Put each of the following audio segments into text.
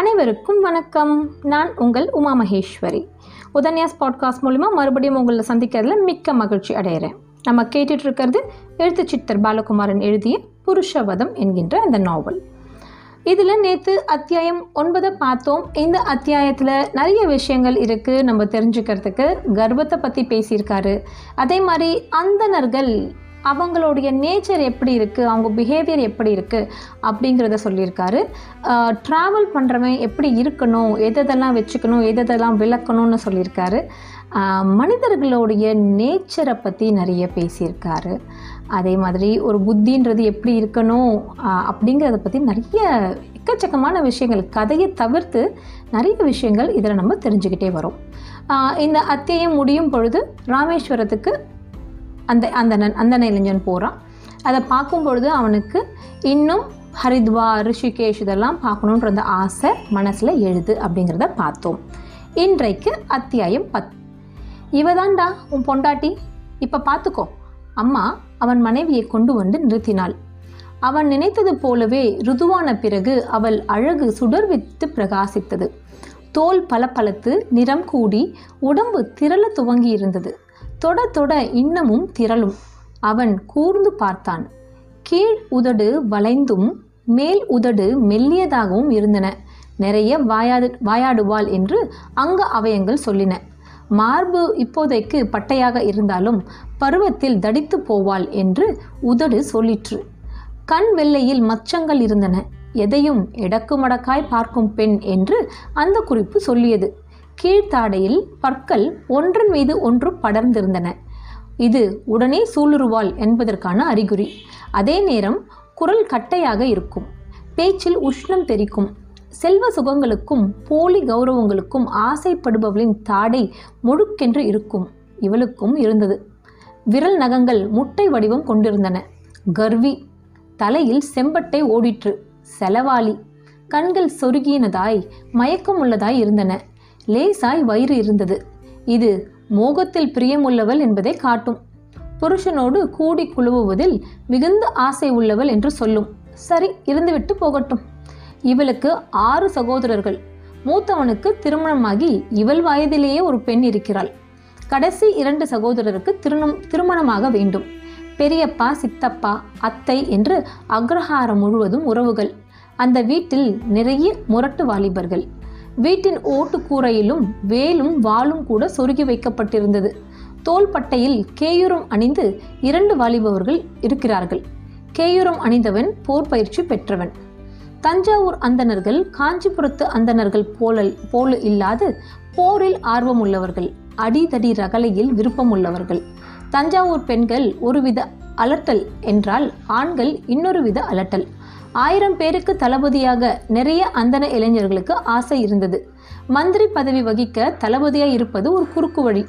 அனைவருக்கும் வணக்கம். நான் உங்கள் உமா மகேஸ்வரி. உதன்யாஸ் பாட்காஸ்ட் மூலிமா மறுபடியும் உங்களை சந்திக்கிறதுல மிக்க மகிழ்ச்சி அடைகிறேன் நம்ம கேட்டுட்டு இருக்கிறது எழுத்துச்சித்தர் பாலகுமாரன் எழுதிய புருஷவதம் என்கின்ற அந்த நாவல். இதில் நேற்று அத்தியாயம் ஒன்பதை பார்த்தோம். இந்த அத்தியாயத்தில் நிறைய விஷயங்கள் இருக்குது நம்ம தெரிஞ்சுக்கிறதுக்கு கர்வத்தை பற்றி பேசியிருக்காரு. அதே மாதிரி அந்தணர்கள் அவங்களுடைய நேச்சர் எப்படி இருக்குது அவங்க பிஹேவியர் எப்படி இருக்குது அப்படிங்கிறத சொல்லியிருக்காரு. ட்ராவல் பண்ணுறவன் எப்படி இருக்கணும்? எதெல்லாம் வச்சுக்கணும்? எதெல்லாம் விளக்கணும்னு சொல்லியிருக்காரு. மனிதர்களுடைய நேச்சரை பற்றி நிறைய பேசியிருக்காரு. அதே மாதிரி ஒரு புத்தின்றது எப்படி இருக்கணும்? அப்படிங்கிறத பற்றி நிறைய எக்கச்சக்கமான விஷயங்கள் கதையை தவிர்த்து நிறைய விஷயங்கள் இதில் நம்ம தெரிஞ்சுக்கிட்டே வரோம். இந்த அத்தியாயம் முடியும் பொழுது ராமேஸ்வரத்துக்கு அந்த அந்த அந்த இளைஞன் போகிறான் அதை பார்க்கும் பொழுது அவனுக்கு இன்னும் ஹரித்வார் ரிஷிகேஷ் இதெல்லாம் பார்க்கணுன்ற ஆசை மனசில் எழுது அப்படிங்கிறத பார்த்தோம். இன்றைக்கு அத்தியாயம் பத் இவதாண்டா உன் பொண்டாட்டி? இப்போ பார்த்துக்கோ. அம்மா அவன் மனைவியை கொண்டு வந்து நிறுத்தினாள். அவன் நினைத்தது போலவே ருதுவான பிறகு அவள் அழகு சுடர்வித்து பிரகாசித்தது. தோல் பளபளத்து நிறம் கூடி உடம்பு திரள துவங்கி இருந்தது தொட தொட இன்னமும் திரளும். அவன் கூர்ந்து பார்த்தான். கீழ் உதடு வளைந்தும் மேல் உதடு மெல்லியதாகவும் இருந்தன. நிறைய வாயாது வாயாடுவாள் என்று அங்க அவயங்கள் சொல்லின. மார்பு இப்போதைக்கு பட்டையாக இருந்தாலும் பருவத்தில் தடித்து போவாள் என்று உதடு சொல்லிற்று. கண் வெள்ளையில் மச்சங்கள் இருந்தன. எதையும் எடக்கு மடக்காய் பார்க்கும் பெண் என்று அந்த குறிப்பு சொல்லியது. கீழ்த்தாடையில் பற்கள் ஒன்றன் மீது ஒன்று படர்ந்திருந்தன. இது உடனே சூளுருவாள் என்பதற்கான அறிகுறி. அதே நேரம் குரல் கட்டையாக இருக்கும். பேச்சில் உஷ்ணம் தெரிக்கும் செல்வ சுகங்களுக்கும் போலி கௌரவங்களுக்கும் ஆசைப்படுபவளின் தாடை முழுக்கென்று இருக்கும். இவளுக்கும் இருந்தது. விரல் நகங்கள் முட்டை வடிவம் கொண்டிருந்தன. கர்வி. தலையில் செம்பட்டை ஓடிற்று. செலவாளி. கண்கள் சொருகினதாய் மயக்கமுள்ளதாய் இருந்தன. லேசாய் வயிறு இருந்தது. இது மோகத்தில் பிரியமுள்ளவள் என்பதை காட்டும். புருஷனோடு கூடி குழுவுவதில் மிகுந்த ஆசை உள்ளவள் என்று சொல்லும். சரி இருந்துவிட்டு போகட்டும். இவளுக்கு ஆறு சகோதரர்கள். மூத்தவனுக்கு திருமணமாகி இவள் வயதிலேயே ஒரு பெண் இருக்கிறாள். கடைசி இரண்டு சகோதரருக்கு திருமணம் திருமணமாக வேண்டும். பெரியப்பா சித்தப்பா அத்தை என்று அக்ரஹாரம் முழுவதும் உறவுகள். அந்த வீட்டில் நிறைய முரட்டு வாலிபர்கள் வீட்டின் ஓட்டுக்கூரையிலும் வேலும் வாளும் கூட சொருகி வைக்கப்பட்டிருந்தது. தோள்பட்டையில் கேயூரம் அணிந்து இரண்டு வாலிபவர்கள் இருக்கிறார்கள். கேயூரம் அணிந்தவன் போர் பயிற்சி பெற்றவன். தஞ்சாவூர் அந்தணர்கள் காஞ்சிபுரத்து அந்தணர்கள் போல போல இல்லாது போரில் ஆர்வம் உள்ளவர்கள் அடிதடி ரகலையில் விருப்பம் உள்ளவர்கள் தஞ்சாவூர் பெண்கள் ஒருவித அலட்டல் என்றால் ஆண்கள் இன்னொரு வித அலட்டல். ஆயிரம் பேருக்கு தளபதியாக நிறைய அந்தன இளைஞர்களுக்கு ஆசை இருந்தது. மந்திரி பதவி வகிக்க தளபதியாக இருப்பது ஒரு குறுக்கு வழி.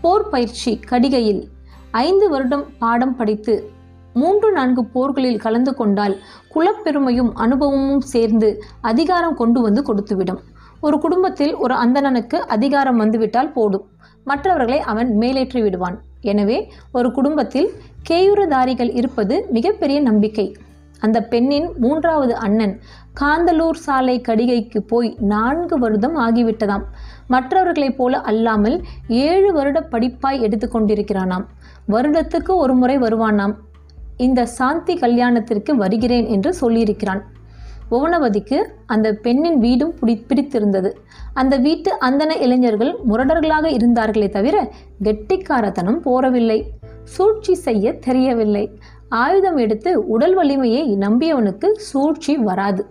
போர் பயிற்சி கடிகையில் ஐந்து வருடம் பாடம் படித்து மூன்று நான்கு போர்களில் கலந்து கொண்டால் குலப்பெருமையும் அனுபவமும் சேர்ந்து அதிகாரம் கொண்டு வந்து கொடுத்துவிடும். ஒரு குடும்பத்தில் ஒரு அந்தணனுக்கு அதிகாரம் வந்துவிட்டால் போடும் மற்றவர்களை அவன் மேலேற்றி விடுவான். எனவே ஒரு குடும்பத்தில் கேயுரதாரிகள் இருப்பது மிகப்பெரிய நம்பிக்கை. அந்த பெண்ணின் மூன்றாவது அண்ணன் காந்தலூர் சாலை கடிகைக்கு போய் நான்கு வருடம் ஆகிவிட்டதாம். மற்றவர்களைப் போல அல்லாமல் ஏழு வருட படிப்பாய் எடுத்துக்கொண்டிருக்கிறானாம் வருடத்துக்கு ஒரு முறை வருவானாம். இந்த சாந்தி கல்யாணத்திற்கு வருகிறேன் என்று சொல்லியிருக்கிறான். புவனவதிக்கு அந்த பெண்ணின் வீடும் பிடி பிடித்திருந்தது. அந்த வீட்டு அந்தன இளைஞர்கள் முரடர்களாக இருந்தார்களே தவிர கெட்டிக்காரத்தனம் போறவில்லை. சூழ்ச்சி செய்ய தெரியவில்லை. ஆயுதம் எடுத்து உடல் வலிமையை நம்பியவனுக்கு சூழ்ச்சி வராது.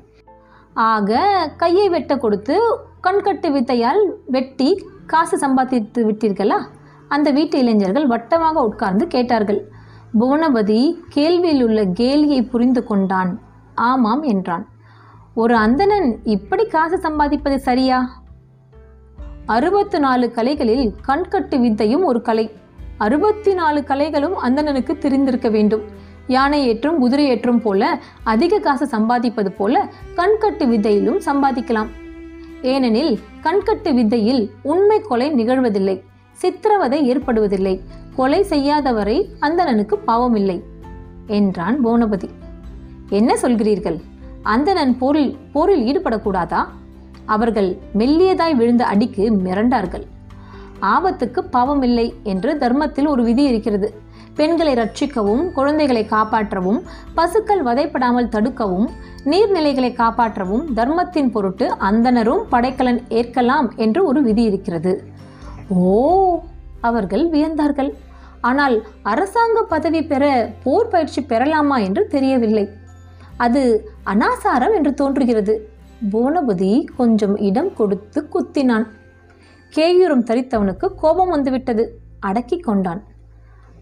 ஆக கையை வெட்ட கொடுத்து கண்கட்டு வித்தையால் வெட்டி காசு சம்பாதித்து விட்டீர்களா? அந்த வீட்டு இளைஞர்கள் வட்டமாக உட்கார்ந்து கேட்டார்கள். புவனபதி கேள்வியில் உள்ள கேலியை புரிந்து கொண்டான். ஆமாம் என்றான். ஒரு அந்தணன் இப்படி காசு சம்பாதிப்பது சரியா? அறுபத்து நாலு கலைகளில் கண்கட்டு வித்தையும் ஒரு கலை. அறுபத்தி நாலு கலைகளும் அந்தணனுக்கு தெரிந்திருக்க வேண்டும். யானை ஏற்றும் குதிரை ஏற்றும் போல அதிக காசு சம்பாதிப்பது போல கண்கட்டு வித்தையிலும் சம்பாதிக்கலாம். ஏனெனில் கண்கட்டு வித்தையில் உண்மை கொலை நிகழ்வதில்லை சித்திரவதை ஏற்படுவதில்லை கொலை செய்யாதவரை அந்தணனுக்கு பாவமில்லை என்றான் போனபதி. என்ன சொல்கிறீர்கள்? அந்தணன் போரில் போரில் ஈடுபடக்கூடாதா? அவர்கள் மெல்லியதாய் விழுந்த அடிக்கு மிரண்டார்கள். ஆபத்துக்கு பாவமில்லை என்று தர்மத்தில் ஒரு விதி இருக்கிறது. பெண்களை ரட்சிக்கவும் குழந்தைகளை காப்பாற்றவும் பசுக்கள் வதைப்படாமல் தடுக்கவும் நீர்நிலைகளை காப்பாற்றவும் தர்மத்தின் பொருட்டு அந்தனரும் படைக்கலன் ஏற்கலாம் என்று ஒரு விதி இருக்கிறது. ஓ அவர்கள் வியந்தார்கள். ஆனால் அரசாங்க பதவி பெற போர் பயிற்சி பெறலாமா என்று தெரியவில்லை. அது அனாசாரம் என்று தோன்றுகிறது. போனபதி கொஞ்சம் இடம் கொடுத்து குத்தினான். கேயூரம் தரித்தவனுக்கு கோபம் வந்துவிட்டது. அடக்கி கொண்டான்.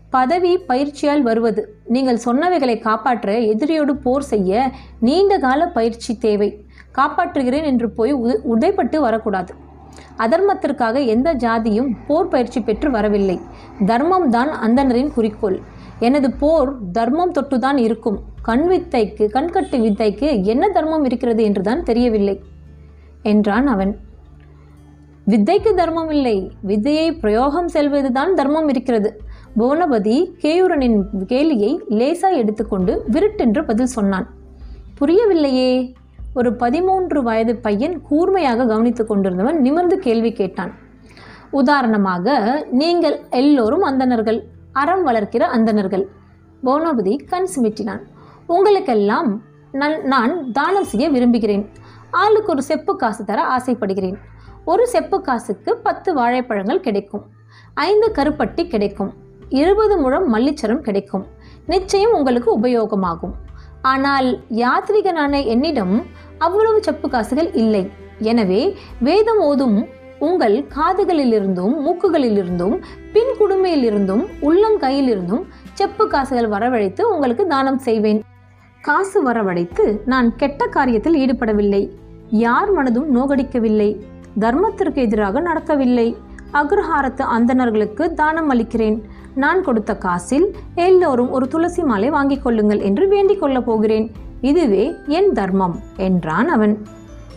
பதவி பயிற்சியால் வருவது. நீங்கள் சொன்னவைகளை காப்பாற்ற எதிரியோடு போர் செய்ய நீண்ட கால பயிற்சி தேவை. காப்பாற்றுகிறேன் என்று போய் உ- உதைப்பட்டு வரக்கூடாது. அதர்மத்திற்காக எந்த ஜாதியும் போர் பயிற்சி பெற்று வரவில்லை. தர்மம் தான் அந்தனரின் குறிக்கோள். எனது போர் தர்மம் தொட்டுதான் இருக்கும். கண் வித்தைக்கு கண்கட்டு வித்தைக்கு என்ன தர்மம் இருக்கிறது என்றுதான் தெரியவில்லை என்றான் அவன். வித்தைக்கு தர்மம் இல்லை. வித்தையை பிரயோகம் செல்வதுதான் தர்மம் இருக்கிறது. போனபதி கேயூரனின் கேலியை லேசாய் எடுத்துக்கொண்டு விருட்டென்று பதில் சொன்னான். புரியவில்லையே. ஒரு பதிமூன்று வயது பையன் கூர்மையாக கவனித்துக் கொண்டிருந்தவன் நிமிர்ந்து கேள்வி கேட்டான். உதாரணமாக நீங்கள் எல்லோரும் அந்தணர்கள் அறம் வளர்க்கிற அந்தணர்கள். போனபதி கண் சிமிட்டினான். உங்களுக்கெல்லாம் நான் தானம் செய்ய விரும்புகிறேன். ஆளுக்கு ஒரு செப்பு காசு தர ஆசைப்படுகிறேன். ஒரு செப்பு காசுக்கு பத்து வாழைப்பழங்கள் கிடைக்கும். ஐந்து கருப்பட்டி கிடைக்கும். இருபது முழம் மல்லிச்சரம் கிடைக்கும். நிச்சயம் உங்களுக்கு உபயோகமாகும். ஆனால் யாத்ரிகனான என்னிடம் அவ்வளவு செப்பு காசுகள் இல்லை. எனவே வேதம் ஓதும் உங்கள் காதுகளிலிருந்தும் மூக்குகளிலிருந்தும் பின் குடுமையிலிருந்தும் உள்ளங்கையிலிருந்தும் செப்பு காசுகள் வரவழைத்து உங்களுக்கு தானம் செய்வேன். காசு வரவழைத்து நான் கெட்ட காரியத்தில் ஈடுபடவில்லை. யார் மனதும் நோகடிக்கவில்லை. தர்மத்திற்கு எதிராக நடக்கவில்லை. அக்ரஹாரத்து அந்தணர்களுக்கு தானம் அளிக்கிறேன். நான் கொடுத்த காசில் எல்லோரும் ஒரு துளசி மாலை வாங்கிக் கொள்ளுங்கள் என்று வேண்டிக் கொள்ளப் போகிறேன். இதுவே என் தர்மம் என்றான் அவன்.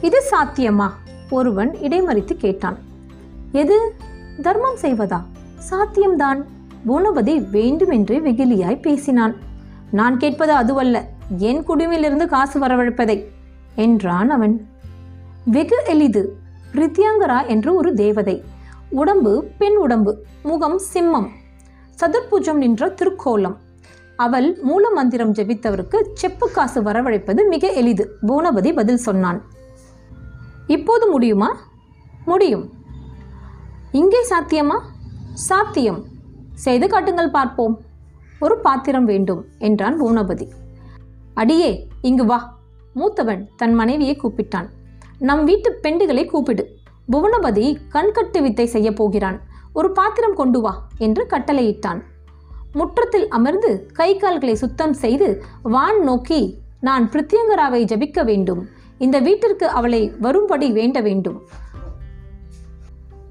இது சாத்தியமா? ஒருவன் இடைமறித்து கேட்டான். எது? தர்மம் செய்வதா? சாத்தியம்தான். பூனபதி வேண்டுமென்றே வெகுளியாய் பேசினான். நான் கேட்பது அதுவல்ல. என் குடுமையிலிருந்து காசு வரவழைப்பதை என்றான் அவன். வெகு எளிது. பிரித்யாங்கரா என்று ஒரு தேவதை. உடம்பு பெண் உடம்பு முகம் சிம்மம். சதுர்புஜம் நின்ற திருக்கோலம். அவள் மூல மந்திரம் ஜெபித்தவருக்கு செப்பு காசு வரவழைப்பது மிக எளிது பூனபதி பதில் சொன்னான். இப்போது முடியுமா? முடியும். இங்கே சாத்தியமா? சாத்தியம். செய்து காட்டுங்கள் பார்ப்போம். ஒரு பாத்திரம் வேண்டும் என்றான் பூனபதி. அடியே இங்கு வா. மூத்தவன் தன் மனைவியை கூப்பிட்டான். நம் வீட்டு பெண்டுகளை கூப்பிடு. புவனபதி கண்கட்டு வித்தை செய்ய போகிறான். ஒரு பாத்திரம் கொண்டு வா என்று கட்டளையிட்டான். முற்றத்தில் அமர்ந்து கை கால்களை சுத்தம் செய்து வான் நோக்கி நான் பிரித்யங்கராவை ஜபிக்க வேண்டும். இந்த வீட்டிற்கு அவளை வரும்படி வேண்ட வேண்டும்.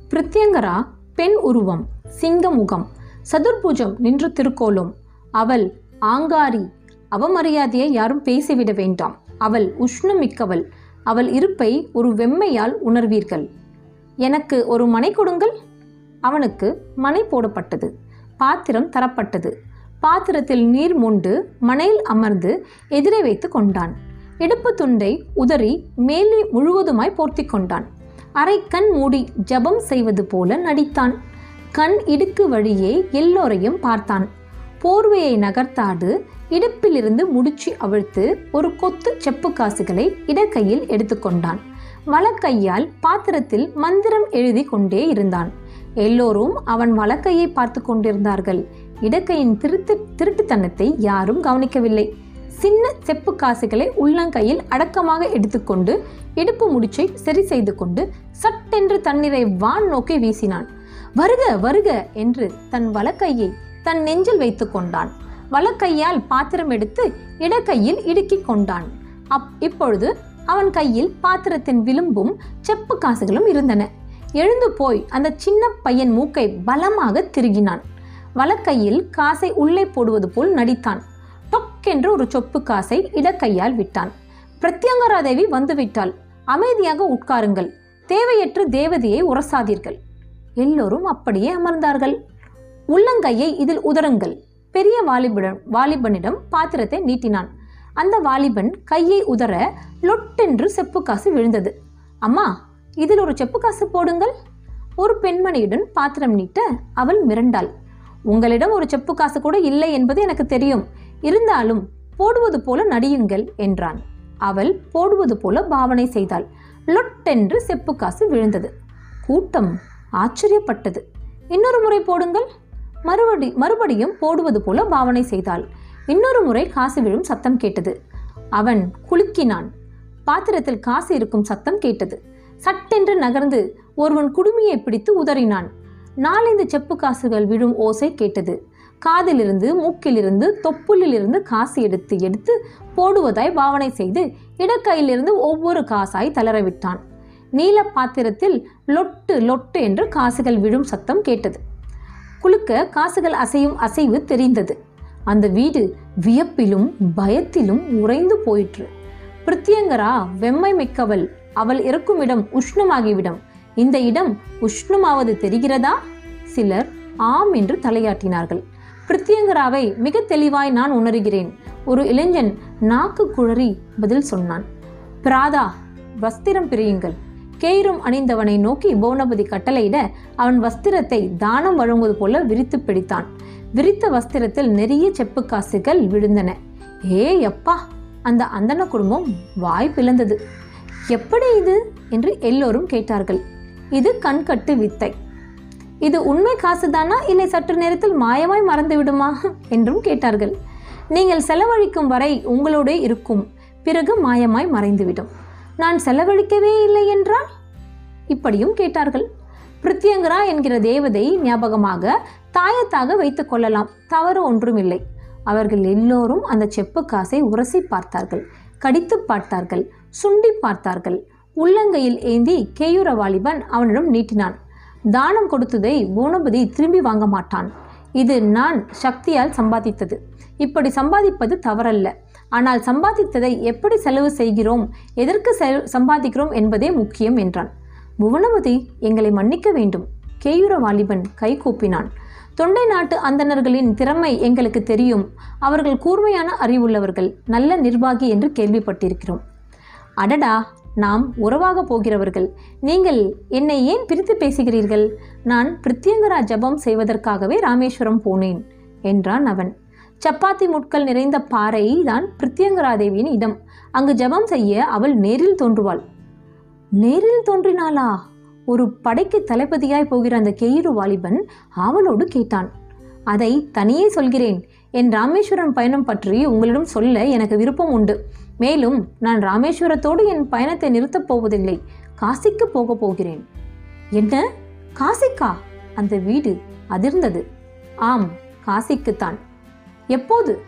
பிரித்யங்கரா பெண் உருவம் சிங்க முகம் சதுர்புஜம் நின்று திருக்கோலும் அவள் ஆங்காரி. அவமரியாதையை யாரும் பேசிவிட வேண்டாம். அவள் உஷ்ணமிக்கவள். அவள் இருப்பை ஒரு வெம்மையால் உணர்வீர்கள். எனக்கு ஒரு மனை கொடுங்கள். அவனுக்கு மனை போடப்பட்டது பாத்திரம் தரப்பட்டது. பாத்திரத்தில் நீர் மொண்டு மனையில் அமர்ந்து எதிரே வைத்து கொண்டான். இடுப்பு துண்டை உதறி மேலே முழுவதுமாய் போர்த்தி கொண்டான். அரை கண் மூடி ஜபம் செய்வது போல நடித்தான். கண் இடுக்கு வழியே எல்லோரையும் பார்த்தான். போர்வையை நகர்த்தாது இடுப்பிலிருந்து முடிச்சு அவிழ்த்து ஒரு கொத்து செப்பு காசுகளை இடக்கையில் எடுத்துக்கொண்டான் வலக்கையால் பாத்திரத்தில் மந்திரம் எழுதி கொண்டே இருந்தான். எல்லோரும் அவன் வலக்கையை பார்த்து கொண்டிருந்தார்கள். இடக்கையின் திருட்டு திருட்டுத்தனத்தை யாரும் கவனிக்கவில்லை. சின்ன செப்பு காசுகளை உள்ளங்கையில் அடக்கமாக எடுத்துக்கொண்டு இடுப்பு முடிச்சை சரி செய்து கொண்டு சட்டென்று தண்ணீரை வான் நோக்கி வீசினான். வருக வருக என்று தன் வலக்கையை தன் நெஞ்சில் வைத்துக் கொண்டான். வலக்கையால் பாத்திரம் எடுத்து இடக்கையில் இடுக்கிக் கொண்டான். அப் இப்பொழுது அவன் கையில் பாத்திரத்தின் விளிம்பும் செப்பு காசுகளும் இருந்தன. எழுந்து போய் அந்த சின்ன பையன் மூக்கை பலமாக திருகினான். வலக்கையில் காசை உள்ளே போடுவது போல் நடித்தான். டொக்கென்று ஒரு சொப்பு காசை இடக்கையால் விட்டான். பிரத்யங்கராதேவி வந்துவிட்டாள். அமைதியாக உட்காருங்கள். தேவையற்ற தேவதையை உரசாதீர்கள். எல்லோரும் அப்படியே அமர்ந்தார்கள். உள்ளங்கையை இதில் உதறுங்கள். பெரிய வாலிபன் வாலிபனிடம் பாத்திரத்தை நீட்டினான். அந்த வாலிபன் கையை உதற லொட்டென்று செப்பு காசு விழுந்தது. அம்மா இதில் ஒரு செப்பு காசு போடுங்கள். ஒரு பெண்மணியுடன் பாத்திரம் நீட்ட அவள் மிரண்டாள். உங்களிடம் ஒரு செப்பு காசு கூட இல்லை என்பது எனக்கு தெரியும். இருந்தாலும் போடுவது போல நடியுங்கள் என்றான். அவள் போடுவது போல பாவனை செய்தாள். லொட்டென்று செப்பு காசு விழுந்தது. கூட்டம் ஆச்சரியப்பட்டது. இன்னொரு முறை போடுங்கள். மறுபடி மறுபடியும் போடுவது போல பாவனை செய்தாள். இன்னொரு முறை காசு விழும் சத்தம் கேட்டது. அவன் குலுக்கினான். பாத்திரத்தில் காசு இருக்கும் சத்தம் கேட்டது. சட்டென்று நகர்ந்து ஒருவன் குடுமியை பிடித்து உதறினான். நாலைந்து செப்பு காசுகள் விழும் ஓசை கேட்டது. காதிலிருந்து மூக்கிலிருந்து தொப்புளிலிருந்து காசு எடுத்து எடுத்து போடுவதாய் பாவனை செய்து இடக்கையிலிருந்து ஒவ்வொரு காசாய் தளரவிட்டான். நீல பாத்திரத்தில் லொட்டு லொட்டு என்று காசுகள் விழும் சத்தம் கேட்டது. குலுக்க காசுகள் அசையும் அசைவு தெரிந்தது. அந்த வீடு வியப்பிலும் பயத்திலும் உறைந்து போயிற்று. பிரித்தியங்கரா வெம்மை மிக்கவள் அவள் இருக்கும் இடம் உஷ்ணமாகிவிடும். இந்த இடம் உஷ்ணமாவது தெரிகிறதா? சிலர் ஆம் என்று தலையாட்டினார்கள். பிரித்தியங்கராவை மிக தெளிவாய் நான் உணர்கிறேன். ஒரு இளைஞன் நாக்கு குழறி பதில் சொன்னான். பிராதா வஸ்திரம் பிரியுங்கள். கேயிரும் அணிந்தவனை நோக்கி பௌனபதி கட்டளையிட அவன் வஸ்திரத்தை தானம் வழங்குவது போல விரித்து பிடித்தான். விரித்த வஸ்திரத்தில் நிறைய செப்பு காசுகள் விழுந்தன. ஏ அப்பா அந்த அந்தன குடும்பம் வாய் பிளந்தது. எப்படி இது? என்று எல்லோரும் கேட்டார்கள். இது கண்கட்டு வித்தை. இது உண்மை காசுதானா? இல்லை சற்று நேரத்தில் மாயமாய் மறந்து விடுமா? என்றும் கேட்டார்கள். நீங்கள் செலவழிக்கும் வரை உங்களோடே இருக்கும். பிறகு மாயமாய் மறைந்துவிடும். நான் செலவழிக்கவே இல்லை என்றால்? இப்படியும் கேட்டார்கள். பிருத்தியங்கரா என்கிற தேவதை ஞாபகமாக தாயத்தாக வைத்துக் கொள்ளலாம். தவறு ஒன்றுமில்லை. அவர்கள் எல்லோரும் அந்த செப்பு காசை உரசி பார்த்தார்கள். கடித்து பார்த்தார்கள். சுண்டி பார்த்தார்கள். உள்ளங்கையில் ஏந்தி கேயூர வாலிபன் அவனிடம் நீட்டினான். தானம் கொடுத்ததை பூனபதி திரும்பி வாங்க மாட்டான். இது நான் சக்தியால் சம்பாதித்தது. இப்படி சம்பாதிப்பது தவறல்ல. ஆனால் சம்பாதித்ததை எப்படி செலவு செய்கிறோம்? எதற்கு செ சம்பாதிக்கிறோம் என்பதே முக்கியம் என்றான். புவனபதி எங்களை மன்னிக்க வேண்டும். கேயூர வாலிபன் கை கூப்பினான். தொண்டை நாட்டு அந்தணர்களின் திறமை எங்களுக்கு தெரியும். அவர்கள் கூர்மையான அறிவுள்ளவர்கள் நல்ல நிர்வாகி என்று கேள்விப்பட்டிருக்கிறோம். அடடா நாம் உறவாக போகிறவர்கள். நீங்கள் என்னை ஏன் பிரித்து பேசுகிறீர்கள்? நான் பிரித்தியங்கரா ஜபம் செய்வதற்காகவே ராமேஸ்வரம் போனேன் என்றான் அவன். சப்பாத்தி முட்கள் நிறைந்த பாறை தான் பிரித்தியங்கராதேவியின் இடம். அங்கு ஜபம் செய்ய அவள் நேரில் தோன்றுவாள். நேரில் தோன்றினாளா? ஒரு படைக்கு தளபதியாய் போகிற அந்த கெயிறு வாலிபன் ஆவலோடு கேட்டான். அதை தனியே சொல்கிறேன். என் ராமேஸ்வரம் பயணம் பற்றி உங்களிடம் சொல்ல எனக்கு விருப்பம் உண்டு. மேலும் நான் ராமேஸ்வரத்தோடு என் பயணத்தை நிறுத்தப் போவதில்லை. காசிக்கு போகப் போகிறேன். என்ன? காசிக்கா? அந்த வீடு அதிர்ந்தது. ஆம் காசிக்குத்தான். எப்போது?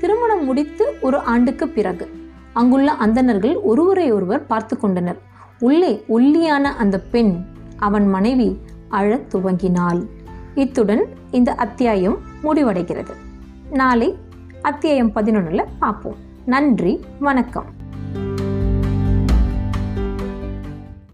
திருமணம் முடித்து ஒரு ஆண்டுக்கு பிறகு. அங்குள்ள அந்தணர்கள் ஒருவரை ஒருவர் பார்த்து கொண்டனர். உள்ளே ஒல்லியான அந்த பெண் அவன் மனைவி அழத் துவங்கினாள். இத்துடன் இந்த அத்தியாயம் முடிவடைகிறது. நாளை அத்தியாயம் பதினொன்றில் பார்ப்போம். நன்றி வணக்கம்.